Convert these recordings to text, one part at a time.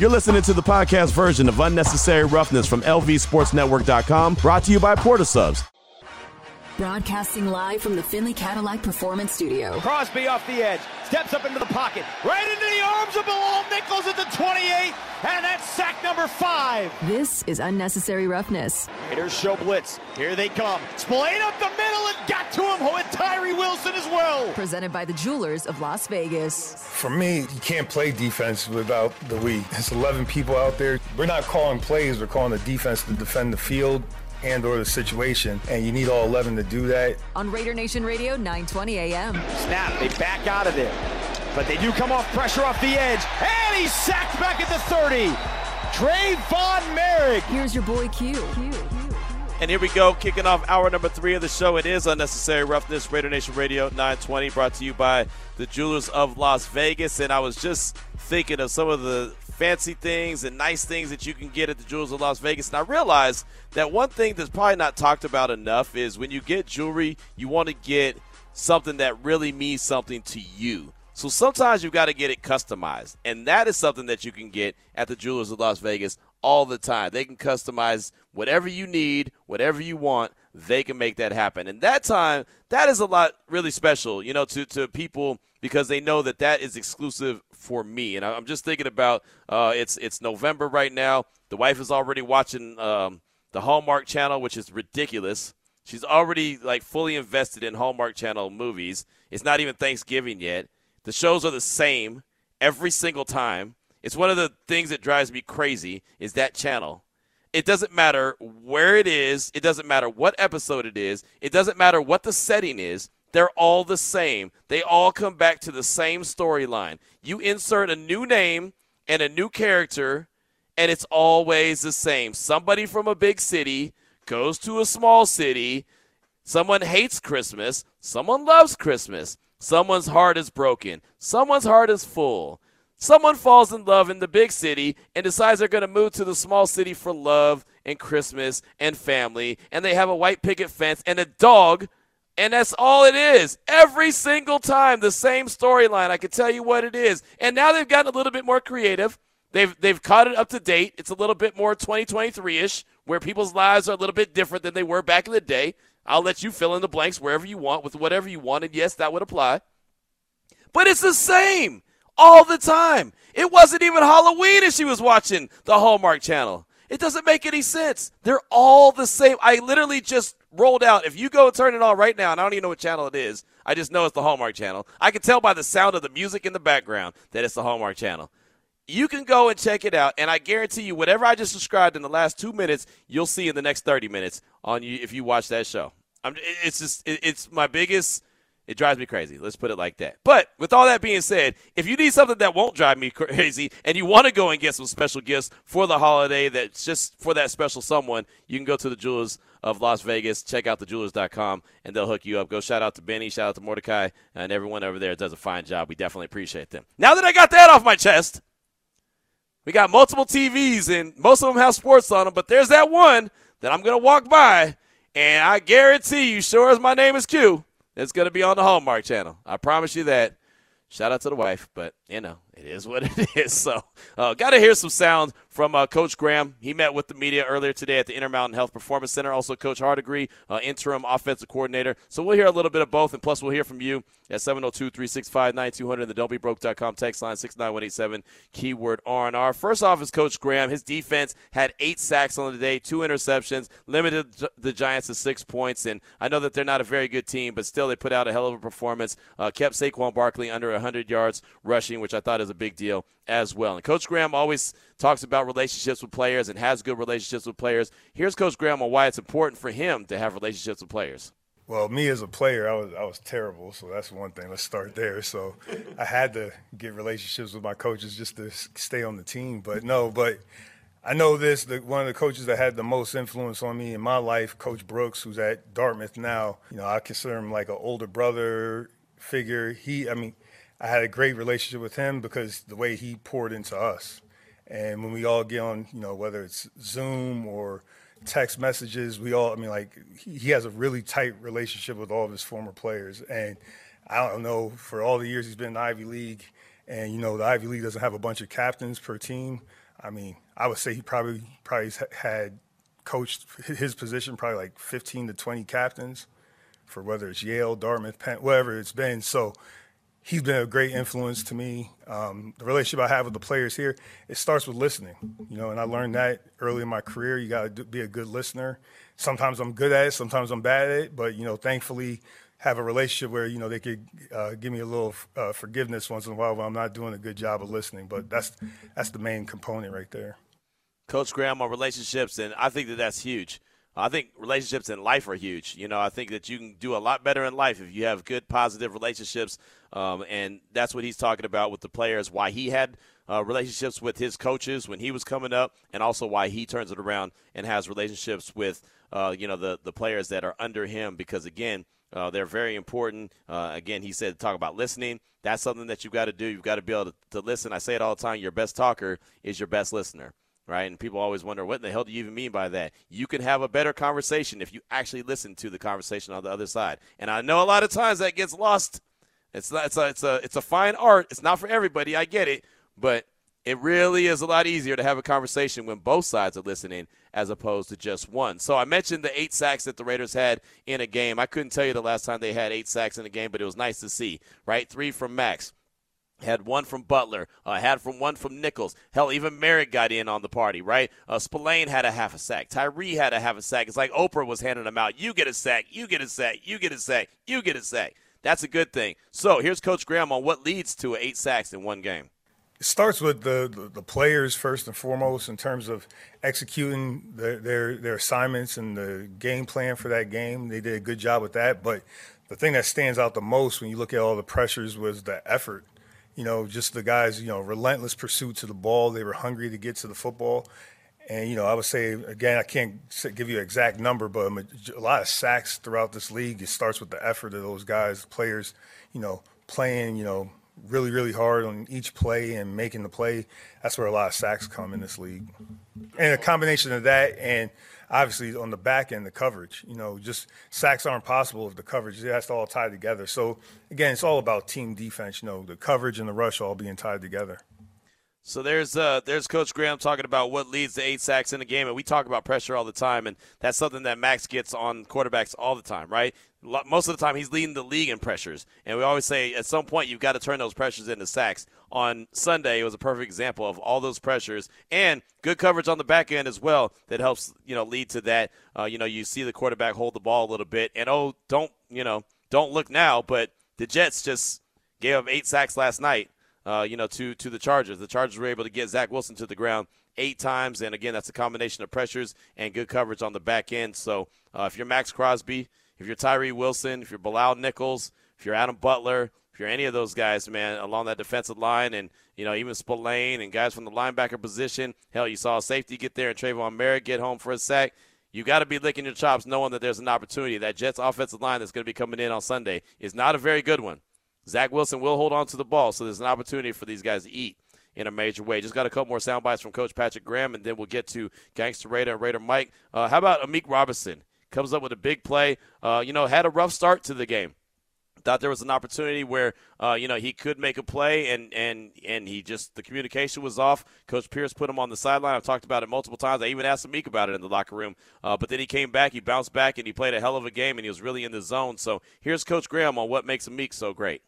You're listening to the podcast version of Unnecessary Roughness from LVSportsNetwork.com, brought to you by Porta Subs. Broadcasting live from the Findlay Cadillac Performance Studio. Crosby off the edge, steps up into the pocket, right into the arms of Bilal Nichols at the 28, and that's sack number five. This is Unnecessary Roughness. Raiders show blitz. Here they come. Spillane up the middle and got to him with Tyree Wilson as well. Presented by the Jewelers of Las Vegas. For me, you can't play defense without the we. It's 11 people out there. We're not calling plays, we're calling the defense to defend the field and or the situation, and you need all 11 to do that. On Raider Nation Radio, 920 AM. Snap, they back out of there. But they do come off pressure off the edge, and he's sacked back at the 30. Tre'von Moehrig. Here's your boy Q. Q. And here we go, kicking off hour number three of the show. It is Unnecessary Roughness, Raider Nation Radio 920, brought to you by the Jewelers of Las Vegas. And I was just thinking of some of the fancy things and nice things that you can get at the Jewelers of Las Vegas. And I realize that one thing that's probably not talked about enough is when you get jewelry, you want to get something that really means something to you. So sometimes you've got to get it customized. And that is something that you can get at the Jewelers of Las Vegas all the time. They can customize whatever you need, whatever you want. They can make that happen. And that time, that is a lot really special, you know, to, to people because they know that that is exclusive for me. And I'm just thinking about uh, it's it's November right now. The wife is already watching um, the Hallmark Channel, which is ridiculous. She's already like fully invested in Hallmark Channel movies. It's not even Thanksgiving yet. The shows are the same every single time. It's one of the things that drives me crazy is that channel. It doesn't matter where it is, it doesn't matter what episode it is, it doesn't matter what the setting is. They're all the same. They all come back to the same storyline. You insert a new name and a new character, and it's always the same. Somebody from a big city goes to a small city. Someone hates Christmas. Someone loves Christmas. Someone's heart is broken. Someone's heart is full. Someone falls in love in the big city and decides they're going to move to the small city for love and Christmas and family. And they have a white picket fence and a dog and that's all it is. Every single time, the same storyline. I can tell you what it is. And now they've gotten a little bit more creative. They've they've caught it up to date. It's a little bit more 2023-ish, where people's lives are a little bit different than they were back in the day. I'll let you fill in the blanks wherever you want with whatever you want, and yes, that would apply. But it's the same all the time. It wasn't even Halloween as she was watching the Hallmark Channel. It doesn't make any sense. They're all the same. I literally just rolled out. If you go turn it on right now, and I don't even know what channel it is, I just know it's the Hallmark channel. I can tell by the sound of the music in the background that it's the Hallmark channel. You can go and check it out, and I guarantee you, whatever I just described in the last two minutes, you'll see in the next thirty minutes on you if you watch that show. I'm, it's just it's my biggest it drives me crazy. Let's put it like that. But with all that being said, if you need something that won't drive me crazy and you want to go and get some special gifts for the holiday that's just for that special someone, you can go to the Jewelers of Las Vegas. Check out thejewelers.com and they'll hook you up. Go shout out to Benny, shout out to Mordecai, and everyone over there does a fine job. We definitely appreciate them. Now that I got that off my chest, we got multiple TVs and most of them have sports on them, but there's that one that I'm going to walk by and I guarantee you, sure as my name is Q, it's going to be on the Hallmark Channel. I promise you that. Shout out to the wife, but you know it is what it is. So, uh, got to hear some sound from uh, Coach Graham. He met with the media earlier today at the Intermountain Health Performance Center. Also, Coach Hardegree, uh, interim offensive coordinator. So we'll hear a little bit of both, and plus we'll hear from you at 702-365-9200 the don'tbebroke.com text line 69187 keyword R&R. First off is Coach Graham. His defense had eight sacks on the day, two interceptions, limited the Giants to six points. And I know that they're not a very good team, but still they put out a hell of a performance. Uh, kept Saquon Barkley under 100 yards rushing, which I thought is a big deal as well. And Coach Graham always talks about relationships with players and has good relationships with players. Here's Coach Graham on why it's important for him to have relationships with players. Well, me as a player, I was I was terrible, so that's one thing. Let's start there. So I had to get relationships with my coaches just to stay on the team. But no, but I know this. The, one of the coaches that had the most influence on me in my life, Coach Brooks, who's at Dartmouth now. You know, I consider him like an older brother figure. He, I mean, I had a great relationship with him because the way he poured into us. And when we all get on, you know, whether it's Zoom or text messages, we all, I mean, like, he, has a really tight relationship with all of his former players. And I don't know, for all the years he's been in the Ivy League, and, you know, the Ivy League doesn't have a bunch of captains per team. I mean, I would say he probably probably had coached his position probably like 15 to 20 captains for whether it's Yale, Dartmouth, Penn, whatever it's been. So he's been a great influence to me. Um, the relationship I have with the players here, it starts with listening, you know, and I learned that early in my career. You got to be a good listener. Sometimes I'm good at it, sometimes I'm bad at it, but you know, thankfully have a relationship where you know they could uh, give me a little uh, forgiveness once in a while when I'm not doing a good job of listening. But that's that's the main component right there. Coach Graham on relationships, and I think that that's huge. I think relationships in life are huge. You know, I think that you can do a lot better in life if you have good, positive relationships. Um, and that's what he's talking about with the players, why he had uh, relationships with his coaches when he was coming up, and also why he turns it around and has relationships with, uh, you know, the, the players that are under him. Because, again, uh, they're very important. Uh, again, he said talk about listening. That's something that you've got to do. You've got to be able to, to listen. I say it all the time. Your best talker is your best listener right? And people always wonder, what the hell do you even mean by that? You can have a better conversation if you actually listen to the conversation on the other side. And I know a lot of times that gets lost. It's not, it's a, it's a, it's a fine art. It's not for everybody. I get it, but it really is a lot easier to have a conversation when both sides are listening as opposed to just one. So I mentioned the eight sacks that the Raiders had in a game. I couldn't tell you the last time they had eight sacks in a game, but it was nice to see, right? Three from Max. Had one from Butler, uh, had from one from Nichols. Hell, even Moehrig got in on the party, right? Uh, Spillane had a half a sack. Tyree had a half a sack. It's like Oprah was handing them out. You get a sack, you get a sack, you get a sack, you get a sack. That's a good thing. So here's Coach Graham on what leads to eight sacks in one game it starts with the, the, the, players first and foremost in terms of executing their, their, their assignments and the game plan for that game. They did a good job with that. But the thing that stands out the most when you look at all the pressures was the effort. You know, just the guys, you know, relentless pursuit to the ball. They were hungry to get to the football. And, you know, I would say, again, I can't give you an exact number, but a lot of sacks throughout this league. It starts with the effort of those guys, players, you know, playing, you know, really, really hard on each play and making the play. That's where a lot of sacks come in this league. And a combination of that and obviously on the back end, the coverage. You know, just sacks aren't possible if the coverage has to all tie together. So again, it's all about team defense. You know, the coverage and the rush all being tied together. So there's uh, there's Coach Graham talking about what leads to eight sacks in a game, and we talk about pressure all the time, and that's something that Max gets on quarterbacks all the time, right? Most of the time, he's leading the league in pressures, and we always say at some point you've got to turn those pressures into sacks. On Sunday, it was a perfect example of all those pressures and good coverage on the back end as well that helps you know lead to that. Uh, you know, you see the quarterback hold the ball a little bit, and oh, don't you know, don't look now, but the Jets just gave up eight sacks last night uh, you know, to to the Chargers. The Chargers were able to get Zach Wilson to the ground eight times, and again, that's a combination of pressures and good coverage on the back end. So uh, if you're Maxx Crosby, if you're Tyree Wilson, if you're Bilal Nichols, if you're Adam Butler, if you're any of those guys, man, along that defensive line, and you know even Spillane and guys from the linebacker position. Hell, you saw a safety get there and Tre'von Moehrig get home for a sack. You got to be licking your chops, knowing that there's an opportunity. That Jets offensive line that's going to be coming in on Sunday is not a very good one. Zach Wilson will hold on to the ball, so there's an opportunity for these guys to eat in a major way. Just got a couple more sound bites from Coach Patrick Graham, and then we'll get to Gangster Raider and Raider Mike. Uh, how about Amik Robertson? Comes up with a big play. Uh, you know, had a rough start to the game. Thought there was an opportunity where uh, you know he could make a play, and and and he just the communication was off. Coach Pierce put him on the sideline. I've talked about it multiple times. I even asked Amik about it in the locker room. Uh, but then he came back, he bounced back, and he played a hell of a game, and he was really in the zone. So here's Coach Graham on what makes Amik so great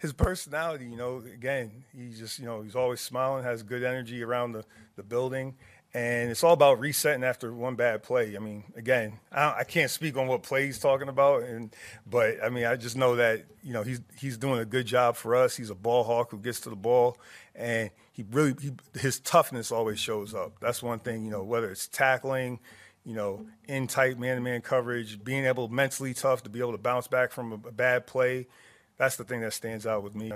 his personality, you know, again, he just, you know, he's always smiling, has good energy around the, the building. And it's all about resetting after one bad play. I mean, again, I, I can't speak on what play he's talking about, and but I mean, I just know that you know he's he's doing a good job for us. He's a ball hawk who gets to the ball, and he really he, his toughness always shows up. That's one thing, you know, whether it's tackling, you know, in tight man-to-man coverage, being able mentally tough to be able to bounce back from a, a bad play that's the thing that stands out with me.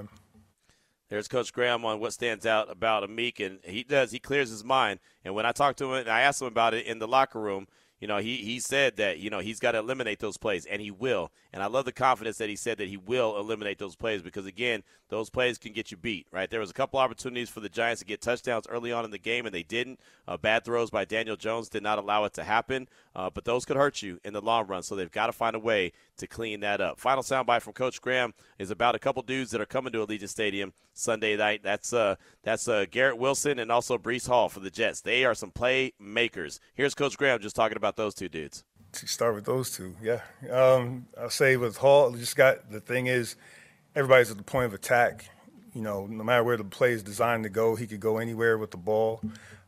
There's Coach Graham on what stands out about Amik, and he does. He clears his mind. And when I talked to him, and I asked him about it in the locker room, you know, he, he said that, you know, he's got to eliminate those plays, and he will. And I love the confidence that he said that he will eliminate those plays because, again, those plays can get you beat, right? There was a couple opportunities for the Giants to get touchdowns early on in the game, and they didn't. Uh, bad throws by Daniel Jones did not allow it to happen, uh, but those could hurt you in the long run, so they've got to find a way to clean that up. Final soundbite from Coach Graham is about a couple dudes that are coming to Allegiant Stadium Sunday night. That's uh, that's uh, Garrett Wilson and also Breece Hall for the Jets. They are some playmakers. Here's Coach Graham just talking about those two dudes. To start with those two, yeah. Um, I'll say with Hall, just got the thing is, everybody's at the point of attack. You know, no matter where the play is designed to go, he could go anywhere with the ball.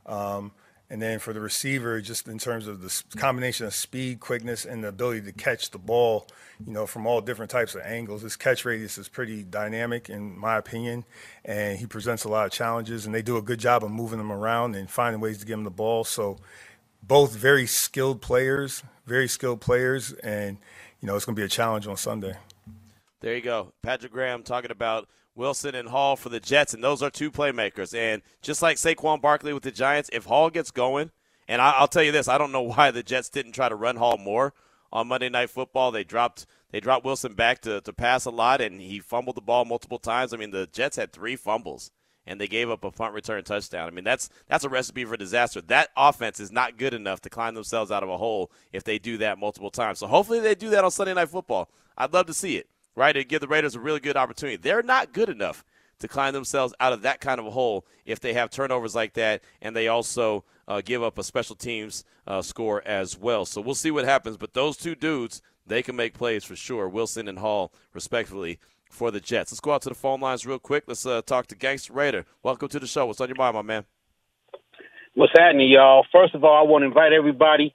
Um, and then for the receiver, just in terms of the combination of speed, quickness, and the ability to catch the ball, you know, from all different types of angles, his catch radius is pretty dynamic, in my opinion, and he presents a lot of challenges. And they do a good job of moving him around and finding ways to get him the ball. So, both very skilled players, very skilled players, and you know, it's going to be a challenge on Sunday. There you go, Patrick Graham talking about Wilson and Hall for the Jets, and those are two playmakers. And just like Saquon Barkley with the Giants, if Hall gets going, and I, will tell you this, I don't know why the Jets didn't try to run Hall more on Monday Night Football. They dropped they dropped Wilson back to, to pass a lot, and he fumbled the ball multiple times. I mean, the Jets had three fumbles, and they gave up a punt return touchdown. I mean, that's that's a recipe for disaster. That offense is not good enough to climb themselves out of a hole if they do that multiple times. So hopefully they do that on Sunday Night Football. I'd love to see it right? And give the Raiders a really good opportunity. They're not good enough to climb themselves out of that kind of a hole if they have turnovers like that and they also uh, give up a special teams uh, score as well. So we'll see what happens. But those two dudes, they can make plays for sure. Wilson and Hall, respectively, for the Jets. Let's go out to the phone lines real quick. Let's uh, talk to Gangster Raider. Welcome to the show. What's on your mind, my man? What's happening, y'all? First of all, I want to invite everybody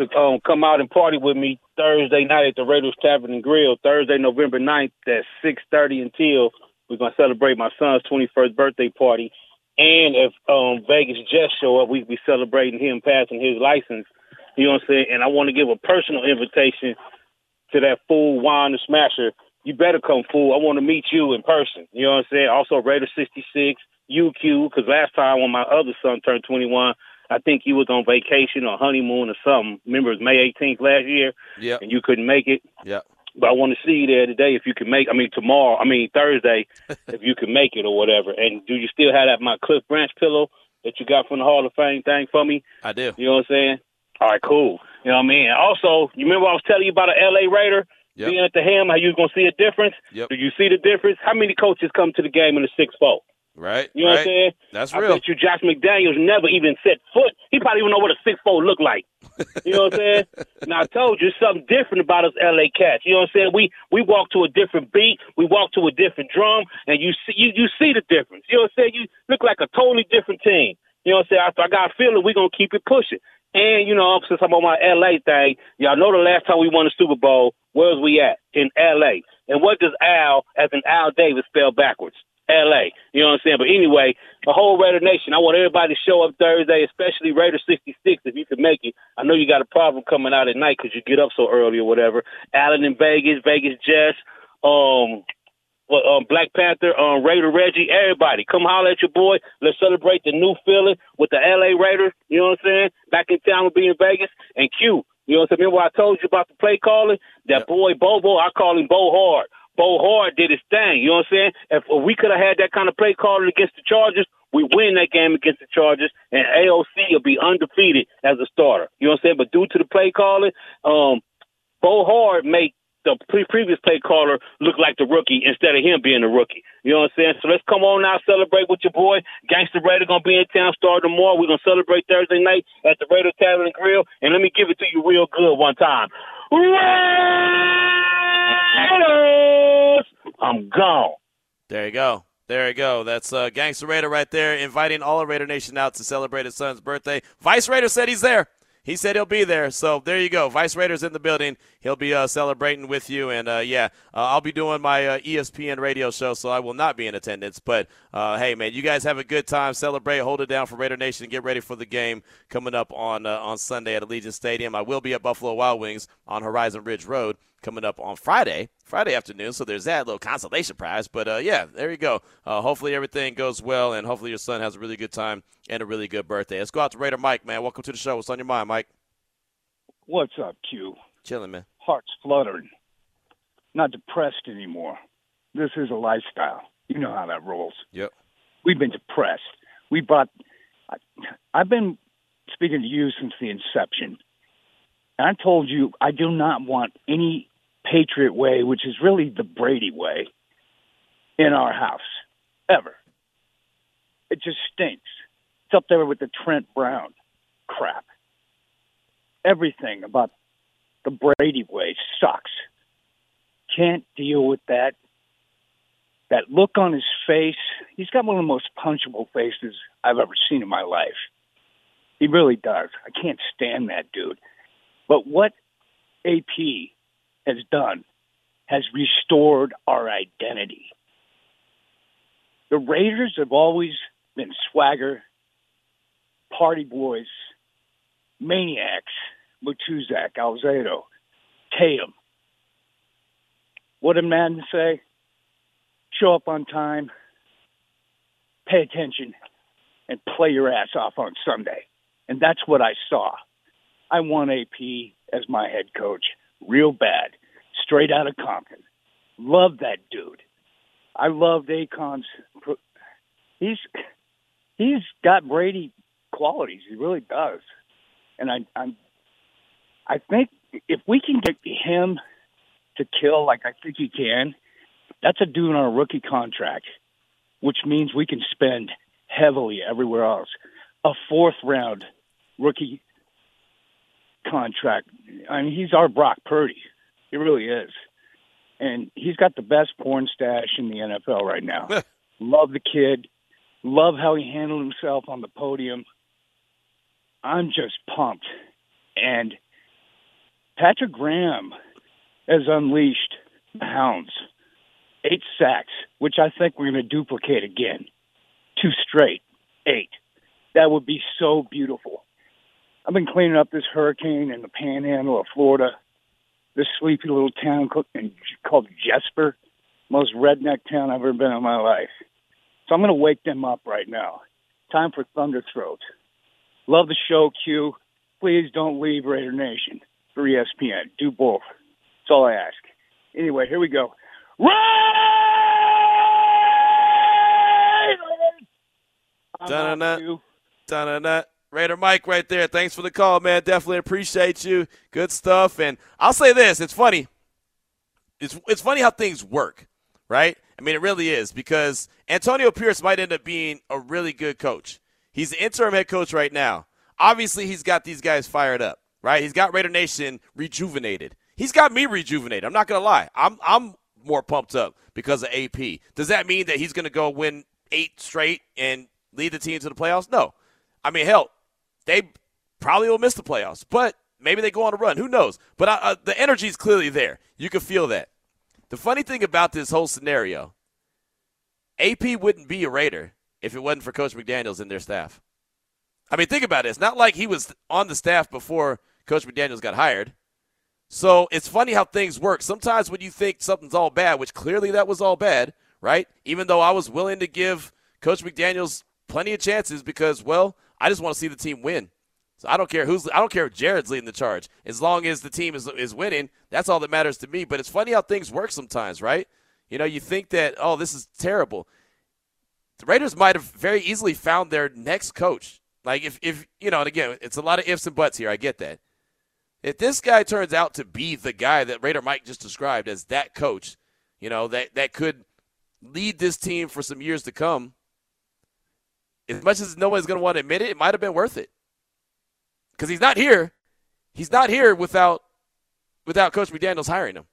to um, come out and party with me Thursday night at the Raiders Tavern and Grill. Thursday, November 9th at 6.30 until we're going to celebrate my son's 21st birthday party. And if um, Vegas Jets show up, we be celebrating him passing his license. You know what I'm saying? And I want to give a personal invitation to that fool, Juan the Smasher. You better come, fool. I want to meet you in person. You know what I'm saying? Also, Raider 66, UQ, because last time when my other son turned 21, I think you was on vacation or honeymoon or something. Remember, it was May 18th last year. Yeah. And you couldn't make it. Yeah. But I want to see you there today if you can make. I mean, tomorrow. I mean, Thursday, if you can make it or whatever. And do you still have that my Cliff Branch pillow that you got from the Hall of Fame thing for me? I do. You know what I'm saying? All right, cool. You know what I mean? Also, you remember I was telling you about an L.A. Raider yep. being at the Ham? How you was gonna see a difference? Yep. Do you see the difference? How many coaches come to the game in the six four? Right. You know right. what I'm saying? That's I real. bet you Josh McDaniels never even set foot. He probably even know what a six four look like. You know what I'm saying? now I told you something different about us LA cats. You know what I'm saying? We we walk to a different beat, we walk to a different drum, and you see you, you see the difference. You know what I'm saying? You look like a totally different team. You know what I'm saying? I, I got a feeling we're gonna keep it pushing. And you know, since I'm on my LA thing, y'all know the last time we won the Super Bowl, where's we at? In LA. And what does Al as in Al Davis spell backwards? LA. You know what I'm saying? But anyway, the whole Raider Nation, I want everybody to show up Thursday, especially Raider 66 if you can make it. I know you got a problem coming out at night because you get up so early or whatever. Allen in Vegas, Vegas Jets, um, well, um, Black Panther, um, Raider Reggie, everybody. Come holler at your boy. Let's celebrate the new feeling with the LA Raiders. You know what I'm saying? Back in town with being Vegas. And Q, you know what I'm saying? Remember I told you about the play calling? That yep. boy Bobo, I call him Bo Hard. Bo Hard did his thing. You know what I'm saying? If we could have had that kind of play calling against the Chargers, we win that game against the Chargers, and AOC will be undefeated as a starter. You know what I'm saying? But due to the play calling, um, Bo Hard made the pre- previous play caller look like the rookie instead of him being the rookie. You know what I'm saying? So let's come on now, celebrate with your boy. Gangster Raider gonna be in town starting tomorrow. We're gonna celebrate Thursday night at the Raider Tavern and Grill. And let me give it to you real good one time. Raiders! I'm gone. There you go. There you go. That's uh, Gangster Raider right there, inviting all of Raider Nation out to celebrate his son's birthday. Vice Raider said he's there he said he'll be there. So there you go. Vice Raiders in the building. He'll be uh, celebrating with you. And uh, yeah, uh, I'll be doing my uh, ESPN radio show, so I will not be in attendance. But uh, hey, man, you guys have a good time. Celebrate, hold it down for Raider Nation. And get ready for the game coming up on uh, on Sunday at Allegiant Stadium. I will be at Buffalo Wild Wings on Horizon Ridge Road coming up on Friday, Friday afternoon. So there's that little consolation prize. But uh, yeah, there you go. Uh, hopefully everything goes well, and hopefully your son has a really good time and a really good birthday. Let's go out to Raider Mike, man. Welcome to the show. What's on your mind, Mike? What's up, Q? Chilling, man. Heart's fluttering. Not depressed anymore. This is a lifestyle. You know how that rolls. Yep. We've been depressed. We brought. I, I've been speaking to you since the inception. And I told you I do not want any Patriot way, which is really the Brady way, in our house ever. It just stinks. It's up there with the Trent Brown crap. Everything about the Brady way sucks. Can't deal with that. That look on his face. He's got one of the most punchable faces I've ever seen in my life. He really does. I can't stand that dude. But what AP has done has restored our identity. The Raiders have always been swagger, party boys, maniacs, Matuszak, Alzado, Tatum. What did Madden say? Show up on time, pay attention, and play your ass off on Sunday. And that's what I saw. I want AP as my head coach real bad, straight out of Compton. Love that dude. I loved Akon's. He's he's got Brady qualities. He really does, and I I'm I think if we can get him to kill like I think he can, that's a dude on a rookie contract, which means we can spend heavily everywhere else. A fourth round rookie contract. I mean, he's our Brock Purdy. He really is. And he's got the best porn stash in the NFL right now. Love the kid. Love how he handled himself on the podium. I'm just pumped. And Patrick Graham has unleashed the hounds. Eight sacks, which I think we're going to duplicate again. Two straight, eight. That would be so beautiful. I've been cleaning up this hurricane in the panhandle of Florida, this sleepy little town called Jesper, most redneck town I've ever been in my life. So I'm going to wake them up right now. Time for Thunder Throat. Love the show, Q. Please don't leave Raider Nation for ESPN. Do both. That's all I ask. Anyway, here we go. Raiders! Da-na-na. Raider Mike right there. Thanks for the call, man. Definitely appreciate you. Good stuff. And I'll say this, it's funny. It's it's funny how things work, right? I mean, it really is because Antonio Pierce might end up being a really good coach. He's the interim head coach right now. Obviously, he's got these guys fired up, right? He's got Raider Nation rejuvenated. He's got me rejuvenated. I'm not going to lie. I'm I'm more pumped up because of AP. Does that mean that he's going to go win eight straight and lead the team to the playoffs? No. I mean, hell, they probably will miss the playoffs, but maybe they go on a run. Who knows? But uh, uh the energy is clearly there. You can feel that. The funny thing about this whole scenario, AP wouldn't be a Raider if it wasn't for Coach McDaniels and their staff. I mean, think about it. It's not like he was on the staff before Coach McDaniels got hired. So it's funny how things work. Sometimes when you think something's all bad, which clearly that was all bad, right? Even though I was willing to give Coach McDaniels plenty of chances because, well, I just want to see the team win. So I don't care who's I don't care if Jared's leading the charge. As long as the team is is winning, that's all that matters to me. But it's funny how things work sometimes, right? You know, you think that oh, this is terrible. The Raiders might have very easily found their next coach. Like if if you know, and again, it's a lot of ifs and buts here. I get that. If this guy turns out to be the guy that Raider Mike just described as that coach, you know, that that could lead this team for some years to come, as much as nobody's going to want to admit it, it might have been worth it. Because he's not here. He's not here without without Coach McDaniels hiring him,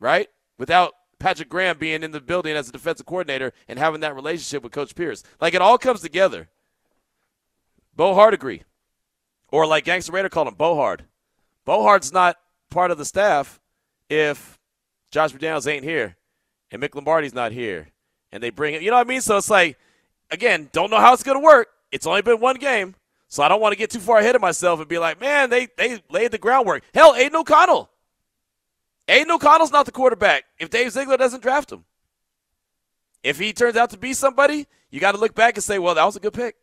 right? Without Patrick Graham being in the building as a defensive coordinator and having that relationship with Coach Pierce. Like it all comes together. Bo Hardegree. Or like Gangster Raider called him Bo Hard. Bo Hard's not part of the staff if Josh McDaniels ain't here and Mick Lombardi's not here. And they bring it, you know what I mean? So it's like again, don't know how it's going to work. It's only been one game, so I don't want to get too far ahead of myself and be like, man, they they laid the groundwork. Hell, Aidan O'Connell. Aidan O'Connell's not the quarterback if Dave Ziegler doesn't draft him. If he turns out to be somebody, you got to look back and say, well, that was a good pick.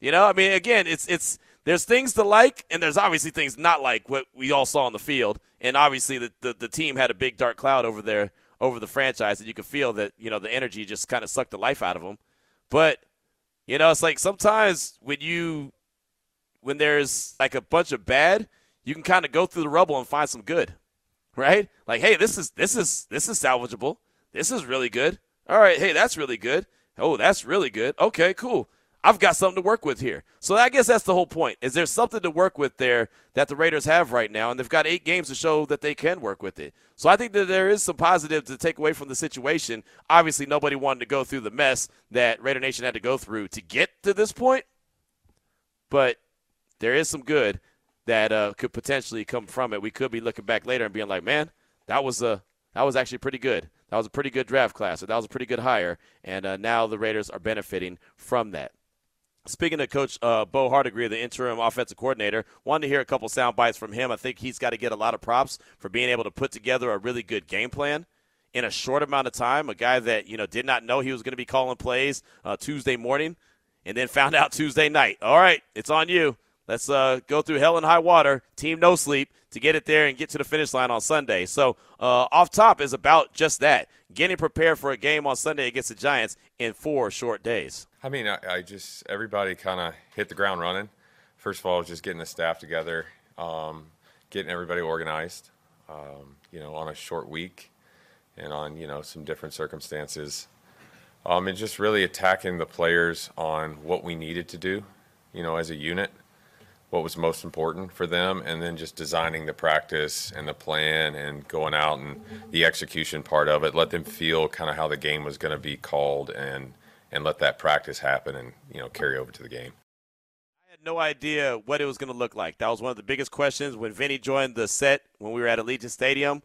You know, I mean, again, it's it's there's things to like, and there's obviously things not like what we all saw on the field. And obviously, the, the, the team had a big dark cloud over there over the franchise, and you could feel that you know the energy just kind of sucked the life out of them. But you know, it's like sometimes when you when there's like a bunch of bad, you can kind of go through the rubble and find some good, right? Like, hey, this is this is this is salvageable. This is really good. All right, hey, that's really good. Oh, that's really good. Okay, cool. I've got something to work with here. So I guess that's the whole point. Is there something to work with there that the Raiders have right now, and they've got eight games to show that they can work with it. So I think that there is some positive to take away from the situation. Obviously, nobody wanted to go through the mess that Raider Nation had to go through to get to this point, but there is some good that uh, could potentially come from it. We could be looking back later and being like, man, that was a that was actually pretty good. That was a pretty good draft class. Or that was a pretty good hire, and uh, now the Raiders are benefiting from that. Speaking to Coach uh, Bo Hardegree, the interim offensive coordinator, wanted to hear a couple sound bites from him. I think he's got to get a lot of props for being able to put together a really good game plan in a short amount of time. A guy that you know did not know he was going to be calling plays uh, Tuesday morning, and then found out Tuesday night. All right, it's on you. Let's uh, go through hell and high water, team no sleep, to get it there and get to the finish line on Sunday. So, uh, off top is about just that getting prepared for a game on Sunday against the Giants in four short days. I mean, I, I just, everybody kind of hit the ground running. First of all, just getting the staff together, um, getting everybody organized, um, you know, on a short week and on, you know, some different circumstances. Um, and just really attacking the players on what we needed to do, you know, as a unit what was most important for them, and then just designing the practice and the plan and going out and the execution part of it. Let them feel kind of how the game was going to be called, and and let that practice happen, and you know carry over to the game. I had no idea what it was going to look like. That was one of the biggest questions when Vinny joined the set when we were at Allegiant Stadium.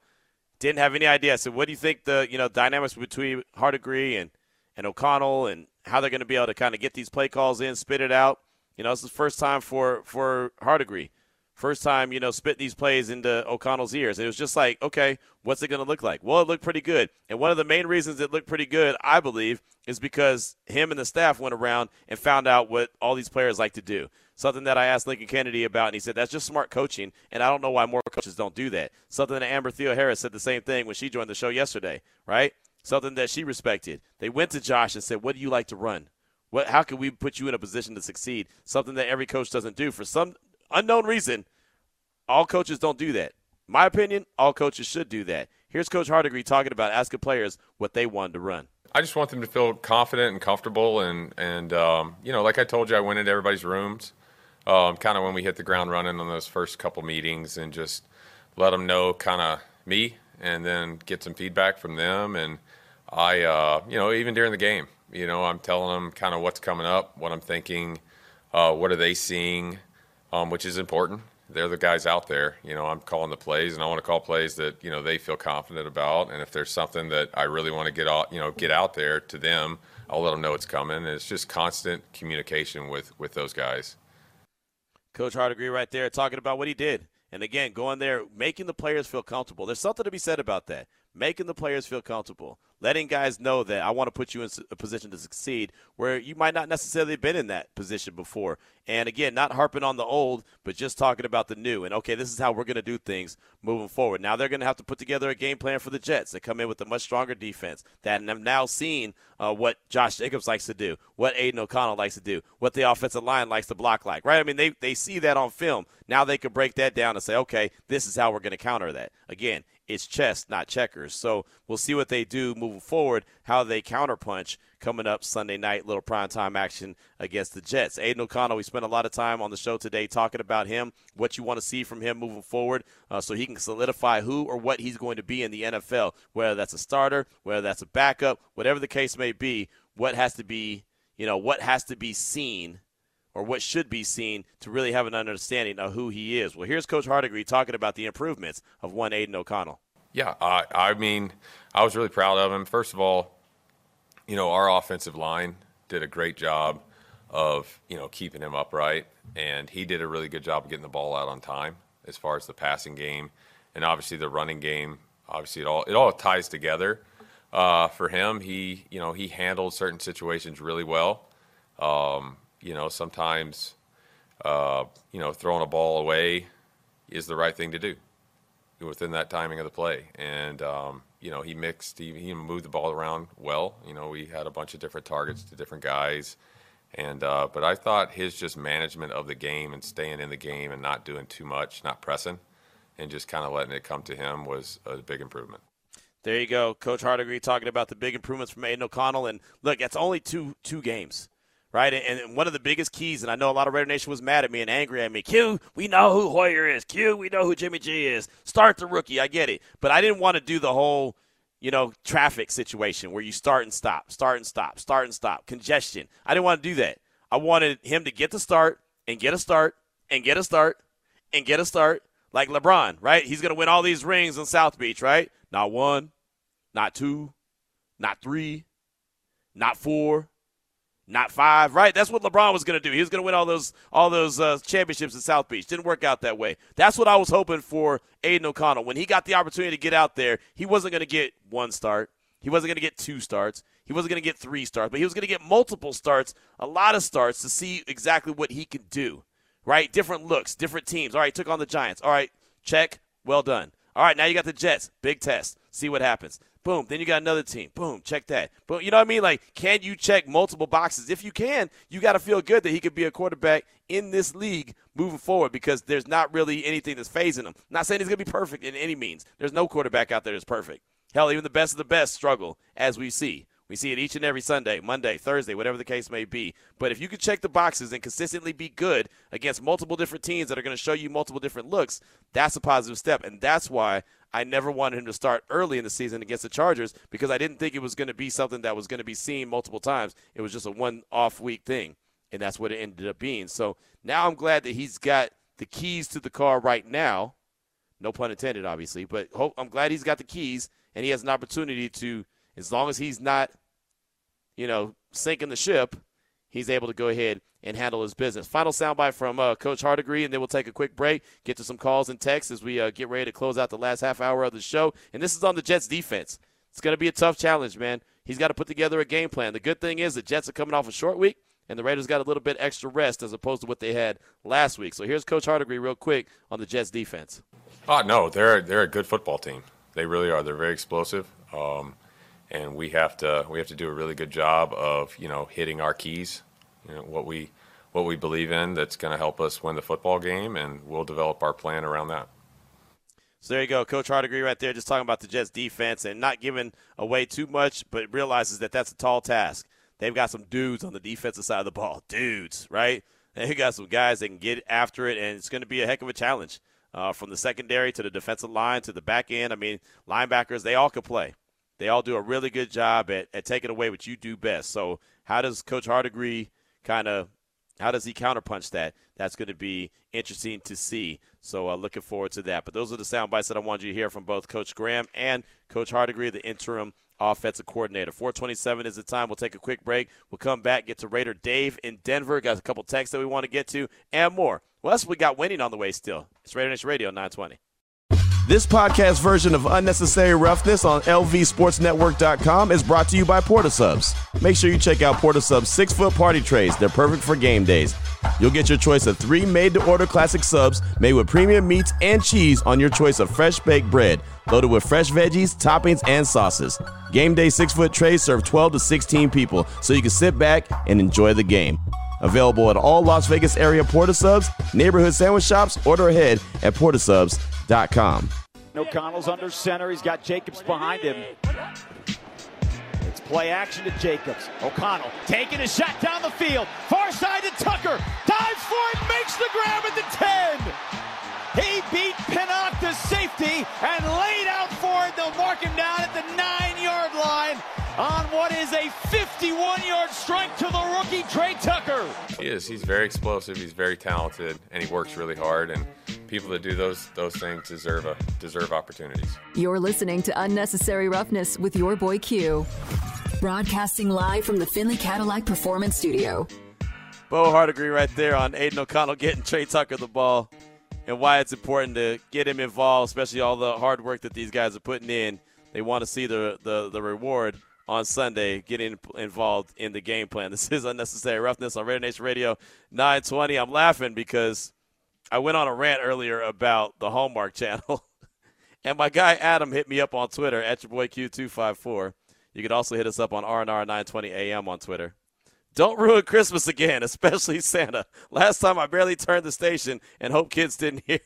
Didn't have any idea. So, what do you think the you know dynamics between Hardegree and and O'Connell and how they're going to be able to kind of get these play calls in, spit it out? You know, is the first time for for Hardegree. First time, you know, spit these plays into O'Connell's ears. It was just like, okay, what's it going to look like? Well, it looked pretty good. And one of the main reasons it looked pretty good, I believe, is because him and the staff went around and found out what all these players like to do. Something that I asked Lincoln Kennedy about, and he said, that's just smart coaching. And I don't know why more coaches don't do that. Something that Amber Theoharis said the same thing when she joined the show yesterday, right? Something that she respected. They went to Josh and said, what do you like to run? What? How can we put you in a position to succeed? Something that every coach doesn't do for some unknown reason. All coaches don't do that. My opinion, all coaches should do that. Here's Coach Hardegree talking about asking players what they wanted to run. I just want them to feel confident and comfortable, and and um, you know, like I told you, I went into everybody's rooms, um, kind of when we hit the ground running on those first couple meetings, and just let them know kind of me, and then get some feedback from them, and I, uh, you know, even during the game, you know, I'm telling them kind of what's coming up, what I'm thinking, uh, what are they seeing, um, which is important. They're the guys out there. You know, I'm calling the plays, and I want to call plays that you know they feel confident about. And if there's something that I really want to get out, you know, get out there to them, I'll let them know it's coming. And it's just constant communication with with those guys. Coach Hardegree right there talking about what he did. And again, going there, making the players feel comfortable. There's something to be said about that. Making the players feel comfortable letting guys know that I want to put you in a position to succeed where you might not necessarily have been in that position before. And again, not harping on the old, but just talking about the new. And okay, this is how we're going to do things moving forward. Now they're going to have to put together a game plan for the Jets. They come in with a much stronger defense that have now seen uh, what Josh Jacobs likes to do, what Aidan O'Connell likes to do, what the offensive line likes to block like, right? I mean, they, they see that on film. Now they can break that down and say, okay, this is how we're going to counter that. Again, it's chess, not checkers. So we'll see what they do moving forward, how they counterpunch coming up Sunday night, little primetime action against the Jets. Aidan O'Connell, we spent a lot of time on the show today talking about him, what you want to see from him moving forward uh, so he can solidify who or what he's going to be in the NFL, whether that's a starter, whether that's a backup, whatever the case may be, what has to be, you know, what has to be seen or what should be seen to really have an understanding of who he is. Well, here's Coach Hardegree talking about the improvements of one Aidan O'Connell. Yeah, I, I mean, I was really proud of him. First of all, you know, our offensive line did a great job of, you know, keeping him upright, and he did a really good job of getting the ball out on time as far as the passing game, and obviously the running game. Obviously, it all it all ties together. Uh, for him, he you know he handled certain situations really well. Um, you know, sometimes uh, you know, throwing a ball away is the right thing to do within that timing of the play. And, um, you know, he mixed, he, he, moved the ball around well. You know, we had a bunch of different targets to different guys. And, uh, but I thought his just management of the game and staying in the game and not doing too much, not pressing, and just kind of letting it come to him was a big improvement. There you go, Coach Hardegree talking about the big improvements from Aidan O'Connell. And look, that's only two two games right? And one of the biggest keys, and I know a lot of Raider Nation was mad at me and angry at me. Q, we know who Hoyer is. Q, we know who Jimmy G is. Start the rookie. I get it. But I didn't want to do the whole, you know, traffic situation where you start and stop, start and stop, start and stop, congestion. I didn't want to do that. I wanted him to get the start and get a start and get a start and get a start like LeBron, right? He's going to win all these rings in South Beach, right? Not one, not two, not three, not four, not five, right? That's what LeBron was going to do. He was going to win all those all those uh, championships in South Beach. Didn't work out that way. That's what I was hoping for Aidan O'Connell. When he got the opportunity to get out there, he wasn't going to get one start. He wasn't going to get two starts. He wasn't going to get three starts, but he was going to get multiple starts, a lot of starts to see exactly what he could do, right? Different looks, different teams. All right, took on the Giants. All right, check. Well done. All right, now you got the Jets. Big test. See what happens. Boom. Then you got another team. Boom. Check that. But you know what I mean? Like, can you check multiple boxes? If you can, you got to feel good that he could be a quarterback in this league moving forward because there's not really anything that's phasing him. I'm not saying he's going to be perfect in any means. There's no quarterback out there that's perfect. Hell, even the best of the best struggle, as we see. We see it each and every Sunday, Monday, Thursday, whatever the case may be. But if you can check the boxes and consistently be good against multiple different teams that are going to show you multiple different looks, that's a positive step. And that's why I never wanted him to start early in the season against the Chargers because I didn't think it was going to be something that was going to be seen multiple times. It was just a one off week thing. And that's what it ended up being. So now I'm glad that he's got the keys to the car right now. No pun intended, obviously. But hope, I'm glad he's got the keys and he has an opportunity to, as long as he's not you know, sinking the ship, he's able to go ahead and handle his business. Final soundbite from uh, Coach Hardegree, and then we'll take a quick break, get to some calls and texts as we uh, get ready to close out the last half hour of the show. And this is on the Jets defense. It's going to be a tough challenge, man. He's got to put together a game plan. The good thing is the Jets are coming off a short week, and the Raiders got a little bit extra rest as opposed to what they had last week. So here's Coach Hardegree real quick on the Jets defense. Oh, no, they're, they're a good football team. They really are. They're very explosive. Um, and we have to we have to do a really good job of you know hitting our keys, you know what we what we believe in that's going to help us win the football game, and we'll develop our plan around that. So there you go, Coach Hardegree right there, just talking about the Jets defense and not giving away too much, but realizes that that's a tall task. They've got some dudes on the defensive side of the ball, dudes, right? They got some guys that can get after it, and it's going to be a heck of a challenge. Uh, from the secondary to the defensive line to the back end. I mean, linebackers, they all could play. They all do a really good job at, at taking away what you do best. So how does Coach Hardegree kind of how does he counterpunch that? That's going to be interesting to see. So uh, looking forward to that. But those are the sound bites that I wanted you to hear from both Coach Graham and Coach Hardegree, the interim offensive coordinator. 427 is the time. We'll take a quick break. We'll come back, get to Raider Dave in Denver. Got a couple texts that we want to get to and more. Well, that's what we got winning on the way still. It's Raider Nation Radio 920. This podcast version of Unnecessary Roughness on LVSportsNetwork.com is brought to you by Portasubs. Make sure you check out Portasubs six foot party trays. They're perfect for game days. You'll get your choice of three made to order classic subs made with premium meats and cheese on your choice of fresh baked bread, loaded with fresh veggies, toppings, and sauces. Game day six foot trays serve 12 to 16 people, so you can sit back and enjoy the game. Available at all Las Vegas area Porta Subs, neighborhood sandwich shops, order ahead at portasubs.com. O'Connell's under center. He's got Jacobs behind him. It's play action to Jacobs. O'Connell taking a shot down the field. Far side to Tucker. Dives for it, makes the grab at the 10. He beat Pinnock to safety and laid out for it. They'll mark him down at the nine yard line on what is a 51 yard strike to the rookie Tre Tucker. He is. He's very explosive. He's very talented, and he works really hard. And people that do those those things deserve a deserve opportunities. You're listening to Unnecessary Roughness with your boy Q. Broadcasting live from the Findlay Cadillac Performance Studio. Bo Hardegree right there on Aidan O'Connell getting Trey Tucker the ball and why it's important to get him involved, especially all the hard work that these guys are putting in. They want to see the, the, the reward on Sunday, getting involved in the game plan. This is unnecessary roughness on Raider Nation Radio 920. I'm laughing because I went on a rant earlier about the Hallmark Channel, and my guy Adam hit me up on Twitter at your boy Q254. You can also hit us up on RNR 920 AM on Twitter. Don't ruin Christmas again, especially Santa. Last time I barely turned the station and hope kids didn't hear.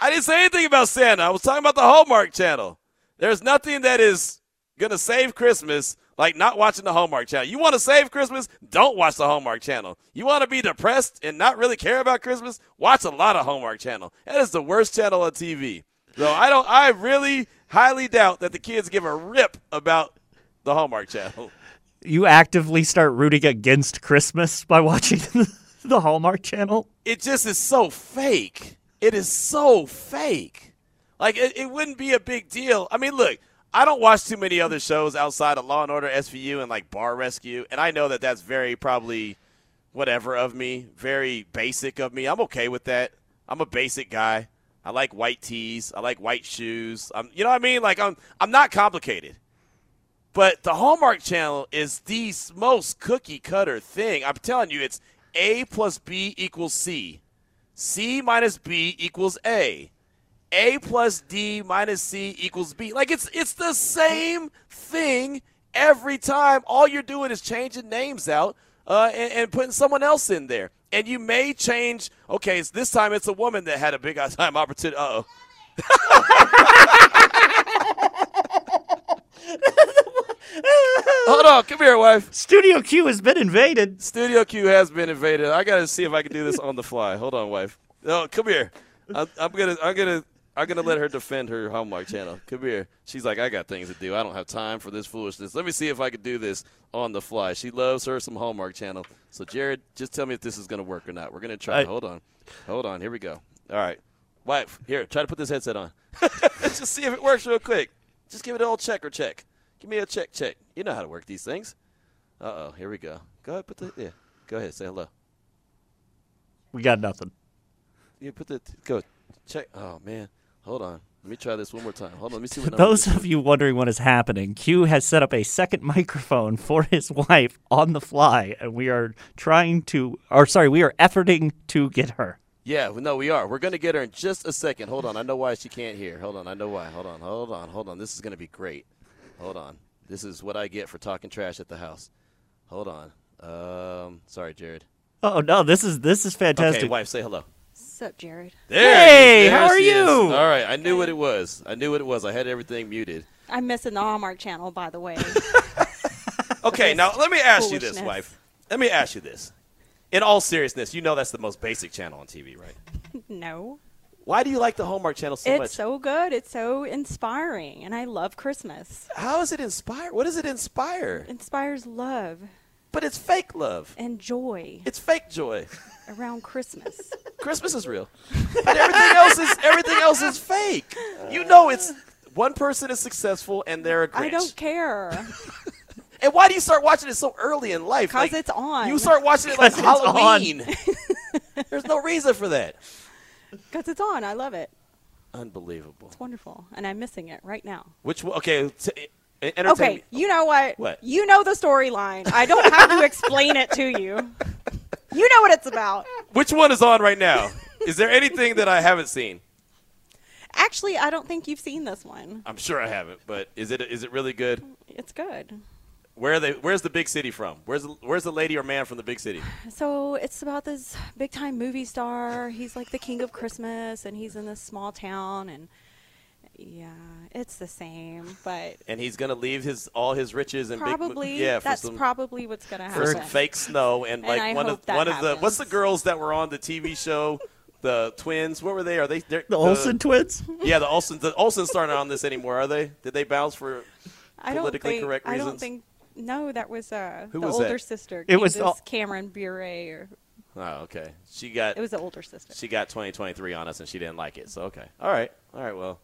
I didn't say anything about Santa. I was talking about the Hallmark Channel. There's nothing that is going to save Christmas like not watching the Hallmark Channel. You want to save Christmas? Don't watch the Hallmark Channel. You want to be depressed and not really care about Christmas? Watch a lot of Hallmark Channel. That is the worst channel on TV. So I don't. I really highly doubt that the kids give a rip about the Hallmark Channel. You actively start rooting against Christmas by watching the Hallmark Channel. It just is so fake. It is so fake. Like it, it wouldn't be a big deal. I mean, look, I don't watch too many other shows outside of Law and Order, SVU, and like Bar Rescue, and I know that that's very probably whatever of me, very basic of me. I'm okay with that. I'm a basic guy. I like white tees. I like white shoes. I'm, you know what I mean? Like I'm, I'm not complicated. But the Hallmark Channel is the most cookie cutter thing. I'm telling you, it's A plus B equals C, C minus B equals A. A plus D minus C equals B. Like it's it's the same thing every time. All you're doing is changing names out uh, and, and, putting someone else in there. And you may change. Okay, so this time it's a woman that had a big time opportunity. Uh oh. Hold on, come here, wife. Studio Q has been invaded. Studio Q has been invaded. I gotta see if I can do this on the fly. Hold on, wife. No, come here. I'm, I'm gonna, I'm gonna, I'm gonna let her defend her Hallmark channel. Come here. She's like, I got things to do. I don't have time for this foolishness. Let me see if I can do this on the fly. She loves her some Hallmark channel. So Jared, just tell me if this is gonna work or not. We're gonna try. I, Hold on. Hold on. Here we go. All right, wife. Here, try to put this headset on. Let's just see if it works real quick. Just give it an old check or check. Give me a check, check. You know how to work these things. Uh oh, here we go. Go ahead, put the yeah. Go ahead, say hello. We got nothing. You put the go check. Oh man, hold on. Let me try this one more time. Hold on. Let me see what. Those of you wondering what is happening, Q has set up a second microphone for his wife on the fly, and we are trying to, or sorry, we are efforting to get her. Yeah, no, we are. We're going to get her in just a second. Hold on. I know why she can't hear. Hold on. I know why. Hold on. Hold on. Hold on. This is going to be great. Hold on. This is what I get for talking trash at the house. Hold on. Um, sorry, Jared. Oh no, this is this is fantastic. Okay, wife, say hello. What's up, Jared? There hey, there how are you? Is. All right, I knew what it was. I knew what it was. I had everything muted. I'm missing the Hallmark channel, by the way. okay, now let me ask you this, wife. Let me ask you this. In all seriousness, you know that's the most basic channel on TV, right? no. Why do you like the Hallmark Channel so it's much? It's so good. It's so inspiring, and I love Christmas. How is it inspire? What does it inspire? It inspires love. But it's fake love. And joy. It's fake joy. Around Christmas. Christmas is real. But everything else is everything else is fake. You know it's one person is successful and they're a Grinch. I don't care. and why do you start watching it so early in life? Because like, it's on. You start watching it like Halloween. There's no reason for that. Because it's on. I love it. Unbelievable. It's wonderful, and I'm missing it right now. Which okay? T- okay, me. you know what? What? You know the storyline. I don't have to explain it to you. You know what it's about. Which one is on right now? Is there anything that I haven't seen? Actually, I don't think you've seen this one. I'm sure I haven't, but is it is it really good? It's good. Where are they? Where's the big city from? Where's the, where's the lady or man from the big city? So it's about this big time movie star. He's like the king of Christmas, and he's in this small town, and yeah, it's the same. But and he's gonna leave his all his riches and probably big, yeah. that's some, probably what's gonna happen. For some fake snow and, and like I one of one happens. of the what's the girls that were on the TV show. The twins, what were they? Are they the, the Olsen twins? Yeah, the Olsen. The Olsen's aren't on this anymore, are they? Did they bounce for I politically think, correct reasons? I don't think no, that was uh, Who the was older that? sister. It was Candace Cameron Bure. Or, Oh, okay. She got it was the older sister. she got 2023 on us, and she didn't like it. So okay, all right, all right. Well,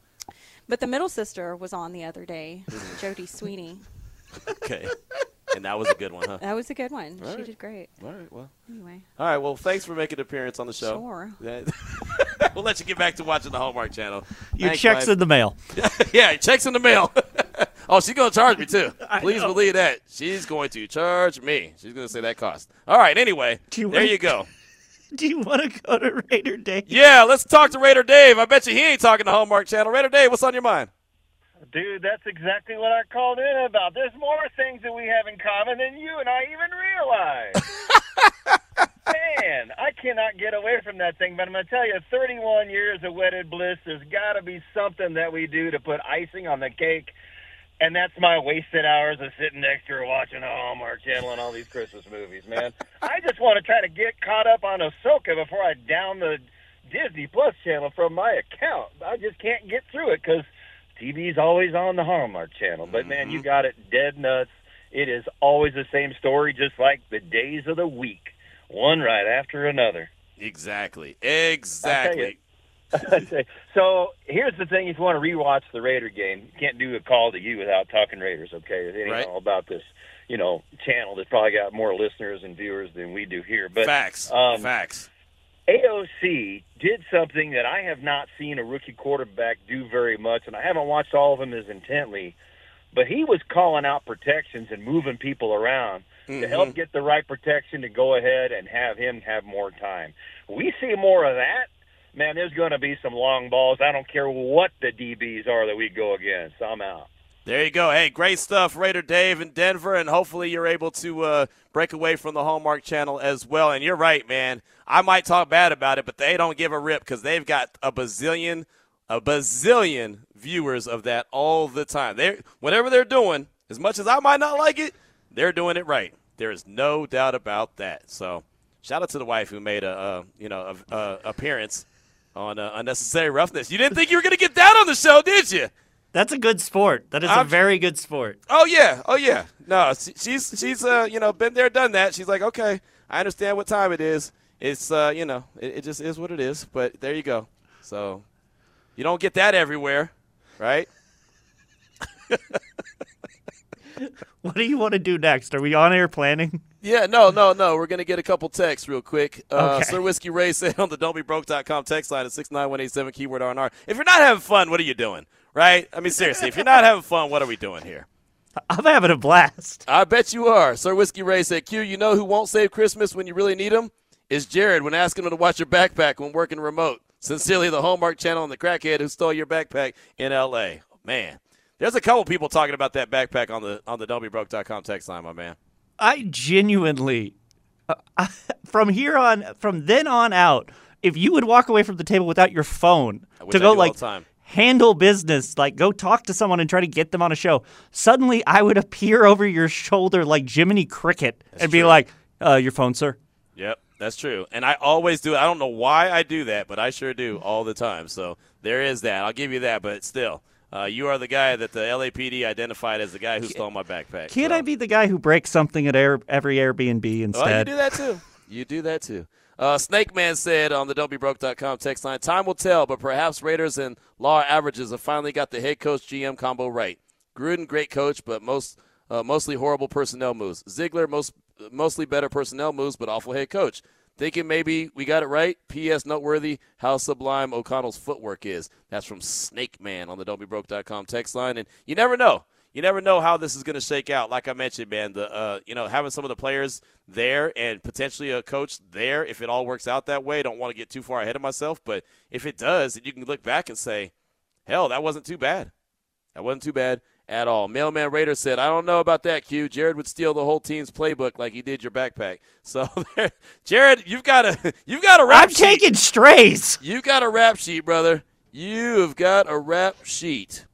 But the middle sister was on the other day, hmm. Jodie Sweetin. okay. and that was a good one, huh? That was a good one. All she right. did great. All right. Well. Anyway, All right. Well, thanks for making an appearance on the show. Sure. We'll let you get back to watching the Hallmark Channel. Your Thanks, checks wife. in the mail. yeah, checks in the mail. Oh, she's going to charge me too. Please believe that. She's going to charge me. She's going to say that cost. All right. Anyway, there you go. Do you want to go to Raider Day? Yeah, let's talk to Raider Dave. I bet you he ain't talking to Hallmark Channel. Raider Dave, what's on your mind? Dude, that's exactly what I called in about. There's more things that we have in common than you and I even realize. Man, I cannot get away from that thing, but I'm going to tell you, 31 years of wedded bliss, there's got to be something that we do to put icing on the cake. And that's my wasted hours of sitting next to her watching Hallmark Channel and all these Christmas movies, man. I just want to try to get caught up on Ahsoka before I down the Disney Plus channel from my account. I just can't get through it because TV's always on the Hallmark Channel. But man, you mm-hmm. got it dead nuts. It is always the same story, just like the days of the week, one right after another. Exactly. Exactly. so here's the thing: if you want to rewatch the Raider game, you can't do a call to you without talking Raiders. Okay, it ain't Right. all about this, you know, channel that's probably got more listeners and viewers than we do here. But Facts. um, Facts. AOC did something that I have not seen a rookie quarterback do very much, and I haven't watched all of them as intently. But he was calling out protections and moving people around to help get the right protection to go ahead and have him have more time. We see more of that. Man, there's going to be some long balls. I don't care what the DBs are that we go against. I'm out. There you go. Hey, great stuff, Raider Dave in Denver, and hopefully you're able to uh, break away from the Hallmark Channel as well. And you're right, man. I might talk bad about it, but they don't give a rip because they've got a bazillion, a bazillion viewers of that all the time. They whatever they're doing, as much as I might not like it, they're doing it right. There is no doubt about that. So, shout out to the wife who made a, uh you know a, a appearance on uh, unnecessary roughness. You didn't think you were going to get that on the show, did you? That's a good sport. That is a I'm- very good sport. Oh yeah, oh yeah. No, she- she's she's uh you know been there, done that. She's like, okay, I understand what time it is. It's uh you know it, it just is what it is. But there you go. So you don't get that everywhere, right? What do you want to do next? Are we on air planning? Yeah, no, no, no. We're going to get a couple texts real quick. Uh, Okay. Sir Whiskey Ray said on the don'tbebroke.com text line at 69187 keyword RNR. If you're not having fun, what are you doing? Right? I mean, seriously, if you're not having fun, what are we doing here? I'm having a blast. I bet you are. Sir Whiskey Ray said, Q, you know who won't save Christmas when you really need him? Is Jared when asking him to watch your backpack when working remote. Sincerely, the Hallmark Channel and the crackhead who stole your backpack in L.A. Man, there's a couple people talking about that backpack on the on the don'tbebroke.com text line, my man. I genuinely, uh, I, from here on, from then on out, if you would walk away from the table without your phone Which to go like handle business, like go talk to someone and try to get them on a show, suddenly I would appear over your shoulder like Jiminy Cricket and be like, uh, "Your phone, sir." Yep, that's true. And I always do. I don't know why I do that, but I sure do all the time. So there is that. I'll give you that, but still. Uh, you are the guy that the LAPD identified as the guy who stole my backpack. Can't so. I be the guy who breaks something at air, every Airbnb instead? Well, you do that too. You do that too. Uh, Snake Man said on the don'tbebroke.com text line, time will tell, but perhaps Raiders and Law averages have finally got the head coach GM combo right. Gruden, great coach, but most uh, mostly horrible personnel moves. Ziegler, most mostly better personnel moves, but awful head coach. Thinking maybe we got it right. P.S. Noteworthy how sublime O'Connell's footwork is. That's from Snake Man on the don'tbebroke.com text line. And you never know. You never know how this is going to shake out. Like I mentioned, man, the uh, you know having some of the players there and potentially a coach there, if it all works out that way, don't want to get too far ahead of myself, but if it does, then you can look back and say, hell, that wasn't too bad. That wasn't too bad at all. Mailman Raider said, I don't know about that, Q. Jared would steal the whole team's playbook like he did your backpack. So, Jared, you've got a you've got a rap I'm sheet. taking strays. You've got a rap sheet, brother. You've got a rap sheet.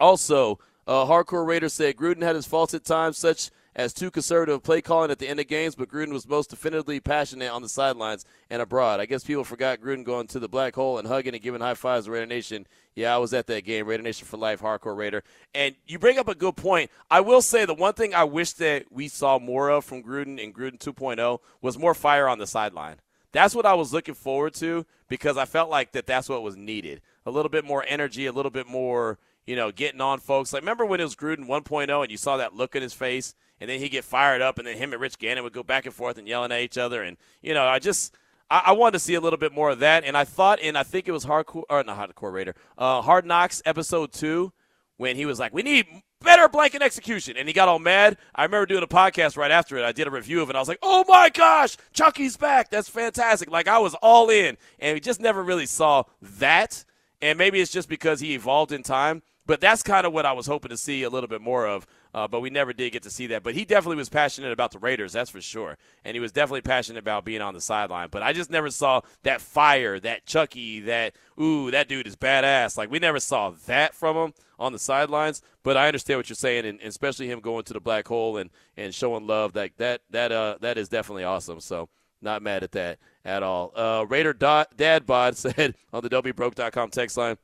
Also, uh, Hardcore Raider said Gruden had his faults at times, such as too conservative play calling at the end of games, but Gruden was most definitively passionate on the sidelines and abroad. I guess people forgot Gruden going to the black hole and hugging and giving high fives to Raider Nation. Yeah, I was at that game, Raider Nation for life, Hardcore Raider. And you bring up a good point. I will say the one thing I wish that we saw more of from Gruden and Gruden 2.0 was more fire on the sideline. That's what I was looking forward to because I felt like that that's what was needed. A little bit more energy, a little bit more, you know, getting on folks. Like remember when it was Gruden 1.0 and you saw that look in his face and then he'd get fired up and then him and Rich Gannon would go back and forth and yelling at each other and you know, I just I, I wanted to see a little bit more of that and I thought and I think it was hardcore or not hardcore Raider, uh, Hard Knocks episode two when he was like, "We need better blanket execution," and he got all mad. I remember doing a podcast right after it. I did a review of it. I was like, "Oh my gosh, Chucky's back! That's fantastic!" Like I was all in, and we just never really saw that. And maybe it's just because he evolved in time, but that's kind of what I was hoping to see a little bit more of. Uh, but we never did get to see that. But he definitely was passionate about the Raiders, that's for sure. And he was definitely passionate about being on the sideline. But I just never saw that fire, that Chucky, that, ooh, that dude is badass. Like, we never saw that from him on the sidelines. But I understand what you're saying, and, especially him going to the black hole and, and showing love. Like, that, that, uh, that is definitely awesome. So, not mad at that at all. Uh, Raider Dad Bod said on the WBroke.com text line,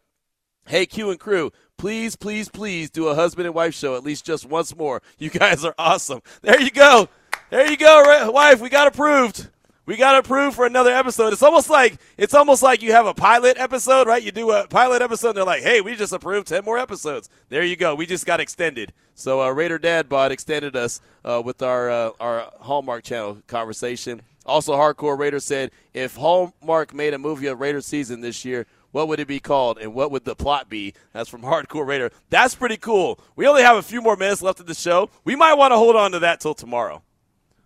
Hey, Q and crew, please, please, please do a husband and wife show at least just once more. You guys are awesome. There you go. There you go, wife. We got approved. We got approved for another episode. It's almost like it's almost like you have a pilot episode, right? You do a pilot episode, and they're like, "Hey, we just approved ten more episodes." There you go. We just got extended. So uh, Raider Dad Bod extended us uh, with our uh, our Hallmark Channel conversation. Also, Hardcore Raider said, if Hallmark made a movie of Raider season this year, what would it be called and what would the plot be? That's from Hardcore Raider. That's pretty cool. We only have a few more minutes left of the show. We might want to hold on to that till tomorrow.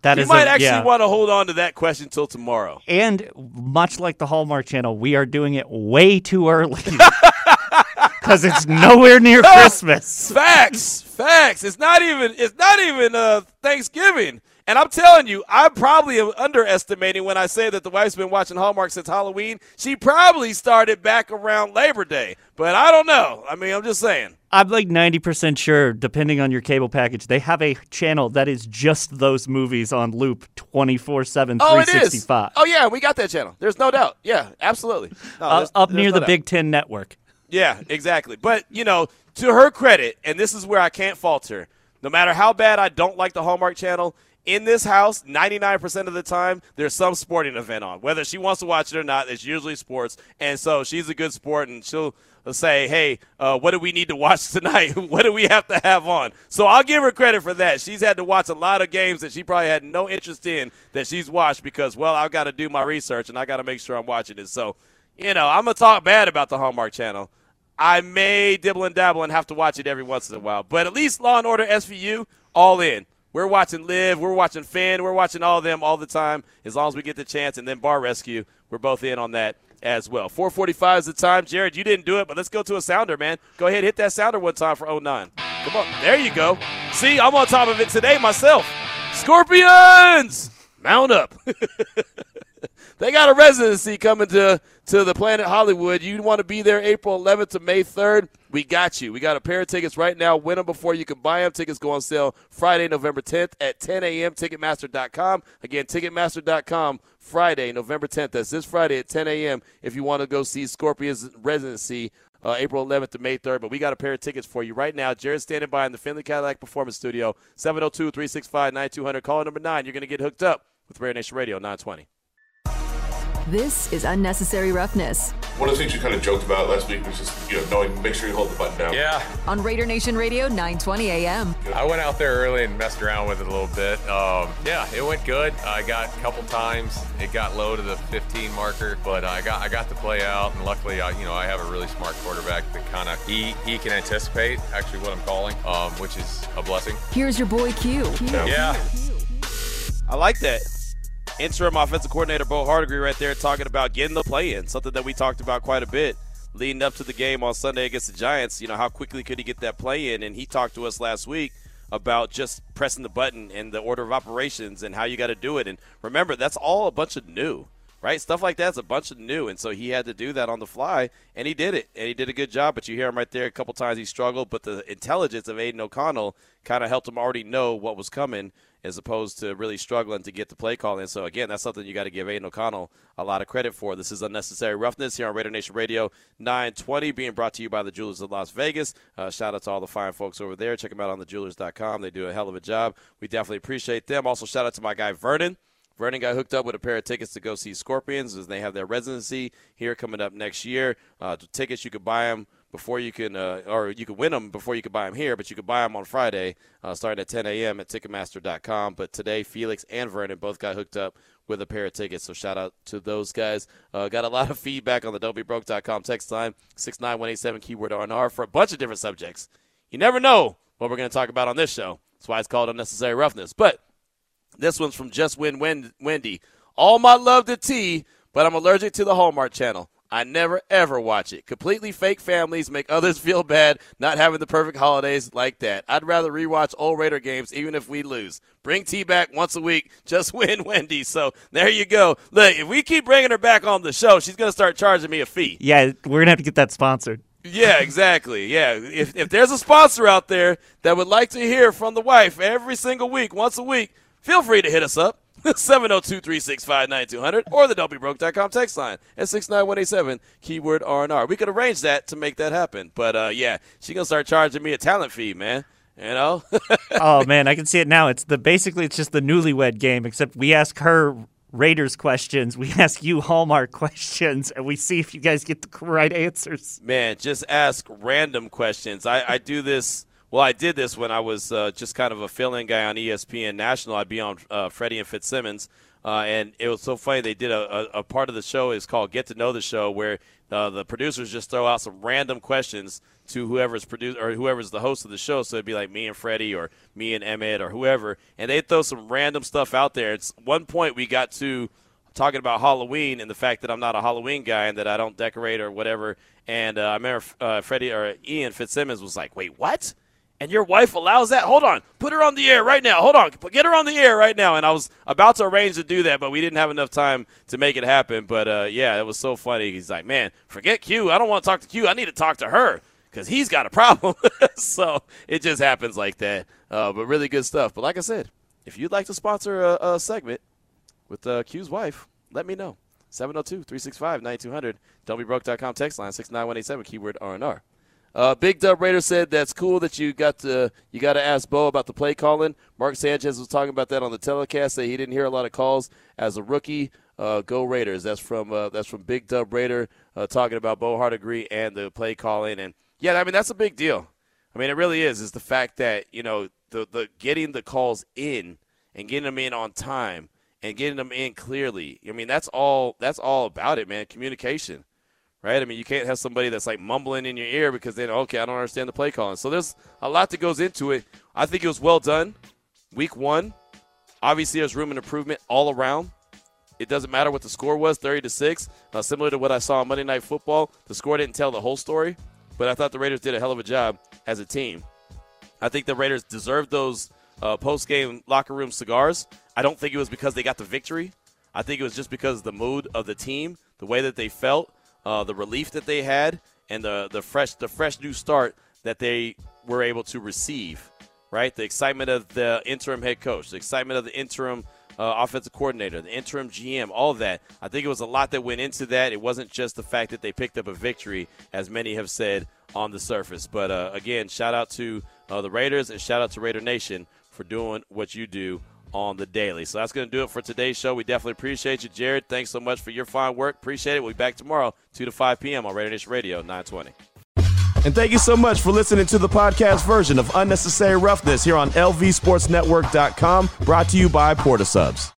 That you is might a- actually yeah. want to hold on to that question till tomorrow. And much like the Hallmark Channel, we are doing it way too early because it's nowhere near Christmas. Facts, facts. It's not even. It's not even uh, Thanksgiving. And I'm telling you, I probably am underestimating when I say that the wife's been watching Hallmark since Halloween. She probably started back around Labor Day, but I don't know. I mean, I'm just saying. I'm like 90% sure, depending on your cable package, they have a channel that is just those movies on loop 24 7, Oh, it is. 365. Oh, yeah, we got that channel. There's no doubt. Yeah, absolutely. No, Uh, there's- up there's near no the doubt. Big Ten network. Yeah, exactly. But, you know, to her credit, and this is where I can't fault her, no matter how bad I don't like the Hallmark Channel, in this house, 99% of the time, there's some sporting event on. Whether she wants to watch it or not, it's usually sports. And so she's a good sport, and she'll say, hey, uh, what do we need to watch tonight? what do we have to have on? So I'll give her credit for that. She's had to watch a lot of games that she probably had no interest in that she's watched because, well, I've got to do my research, and I got to make sure I'm watching it. So, you know, I'm going to talk bad about the Hallmark Channel. I may dibble and dabble and have to watch it every once in a while. But at least Law and Order SVU, all in. We're watching Live, we're watching Finn, we're watching all of them all the time as long as we get the chance. And then Bar Rescue, we're both in on that as well. 445 is the time. Jared, you didn't do it, but let's go to a sounder, man. Go ahead, hit that sounder one time for 09. Come on. There you go. See, I'm on top of it today myself. Scorpions! Mount up. They got a residency coming to to the Planet Hollywood. You want to be there April 11th to May 3rd? We got you. We got a pair of tickets right now. Win them before you can buy them. Tickets go on sale Friday, November 10th at 10 a.m. Ticketmaster.com. Again, Ticketmaster.com. Friday, November 10th. That's this Friday at 10 a.m. If you want to go see Scorpion's residency. Uh, April 11th to May 3rd, but we got a pair of tickets for you right now. Jared's standing by in the Findlay Cadillac Performance Studio, 702 365 9200. Call number nine. You're going to get hooked up with Raider Nation Radio 920. This is Unnecessary Roughness One of the things you kind of joked about last week was just, you know, knowing, make sure you hold the button down. Yeah. on Raider Nation Radio 920 AM. I went out there early and messed around with it a little bit. Um, yeah, it went good. I got a couple times. It got low to the 15 marker, but I got I got to play out, and luckily, I, you know, I have a really smart quarterback that kind of he he can anticipate actually what I'm calling, um, which is a blessing. Here's your boy Q. Yeah. I like that. Interim offensive coordinator Bo Hardegree right there talking about getting the play in, something that we talked about quite a bit leading up to the game on Sunday against the Giants. You know, how quickly could he get that play in? And he talked to us last week about just pressing the button and the order of operations and how you got to do it. And remember, that's all a bunch of new, right? Stuff like that's a bunch of new. And so he had to do that on the fly, and he did it. And he did a good job. But you hear him right there a couple times he struggled, but the intelligence of Aidan O'Connell kind of helped him already know what was coming as opposed to really struggling to get the play call in. So again, that's something you got to give Aidan O'Connell a lot of credit for. This is unnecessary roughness here on Raider Nation Radio 920, being brought to you by the Jewelers of Las Vegas. Uh, shout out to all the fine folks over there. Check them out on thejewelers.com. They do a hell of a job. We definitely appreciate them. Also, shout out to my guy Vernon. Vernon got hooked up with a pair of tickets to go see Scorpions as they have their residency here coming up next year. Uh, tickets you could buy them before you can, uh, or you could win them before you could buy them here, but you could buy them on Friday, uh, starting at 10 a.m. at Ticketmaster.com. But today, Felix and Vernon both got hooked up with a pair of tickets, so shout out to those guys. Uh, got a lot of feedback on the WBroke.com text line, 69187 keyword RNR for a bunch of different subjects. you never know what we're going to talk about on this show. That's why it's called Unnecessary Roughness. But this one's from Just Win Wendy. All my love to tea, but I'm allergic to the Hallmark Channel. I never ever watch it. Completely fake families make others feel bad not having the perfect holidays like that. I'd rather rewatch old Raider games even if we lose. Bring T back once a week. Just win Wendy. So there you go. Look, if we keep bringing her back on the show, she's going to start charging me a fee. Yeah, we're going to have to get that sponsored. Yeah, exactly. Yeah. If, if there's a sponsor out there that would like to hear from the wife every single week, once a week, feel free to hit us up. 702-365-9200 or the don'tbebroke.com text line at 69187 keyword R&R. We could arrange that to make that happen. But uh, yeah, she going to start charging me a talent fee, man. You know? oh man, I can see it now. It's the basically it's just the newlywed game except we ask her Raiders questions, we ask you Hallmark questions, and we see if you guys get the right answers. Man, just ask random questions. I, I do this well, I did this when I was uh, just kind of a fill-in guy on ESPN National. I'd be on uh, Freddie and Fitzsimmons, uh, and it was so funny. They did a, a, a, part of the show is called "Get to Know the Show," where uh, the producers just throw out some random questions to whoever's producer or whoever's the host of the show. So it'd be like me and Freddie or me and Emmett or whoever, and they throw some random stuff out there. It's one point we got to talking about Halloween and the fact that I'm not a Halloween guy and that I don't decorate or whatever. And uh, I remember uh, Freddie or Ian Fitzsimmons was like, "Wait, what?" And your wife allows that? Hold on. Put her on the air right now. Hold on. Get her on the air right now. And I was about to arrange to do that, but we didn't have enough time to make it happen. But uh, yeah, it was so funny. He's like, man, forget Q. I don't want to talk to Q. I need to talk to her because he's got a problem. so it just happens like that. Uh, but really good stuff. But like I said, if you'd like to sponsor a, a segment with uh, Q's wife, let me know. 702 365 9200. Don'tBeBroke.com text line 69187 keyword R&R. Uh, Big Dub Raider said that's cool that you got to you got to ask Bo about the play calling. Mark Sanchez was talking about that on the telecast. That he didn't hear a lot of calls as a rookie. Uh, go Raiders! That's from uh, that's from Big Dub Raider uh, talking about Bo Hardegree and the play calling. And yeah, I mean that's a big deal. I mean it really is. Is the fact that you know the the getting the calls in and getting them in on time and getting them in clearly. I mean that's all that's all about it, man. Communication right? I mean, you can't have somebody that's like mumbling in your ear because then, okay, I don't understand the play calling. So there's a lot that goes into it. I think it was well done. Week one, obviously, there's room and improvement all around. It doesn't matter what the score was, 30 to six. Uh, similar to what I saw on Monday Night Football, the score didn't tell the whole story, but I thought the Raiders did a hell of a job as a team. I think the Raiders deserved those uh, post-game locker room cigars. I don't think it was because they got the victory. I think it was just because the mood of the team, the way that they felt, uh, the relief that they had, and the the fresh the fresh new start that they were able to receive. Right, the excitement of the interim head coach, the excitement of the interim uh, offensive coordinator, the interim GM, all that. I think it was a lot that went into that. It wasn't just the fact that they picked up a victory, as many have said on the surface. But uh, again, shout out to uh, the Raiders and shout out to Raider Nation for doing what you do on the daily. So that's going to do it for today's show. We definitely appreciate you, Jared. Thanks so much for your fine work. Appreciate it. We'll be back tomorrow, 2 to 5 p.m. on Raider Nation Radio, 920. And thank you so much for listening to the podcast version of Unnecessary Roughness here on lvsportsnetwork.com, brought to you by Port of Subs.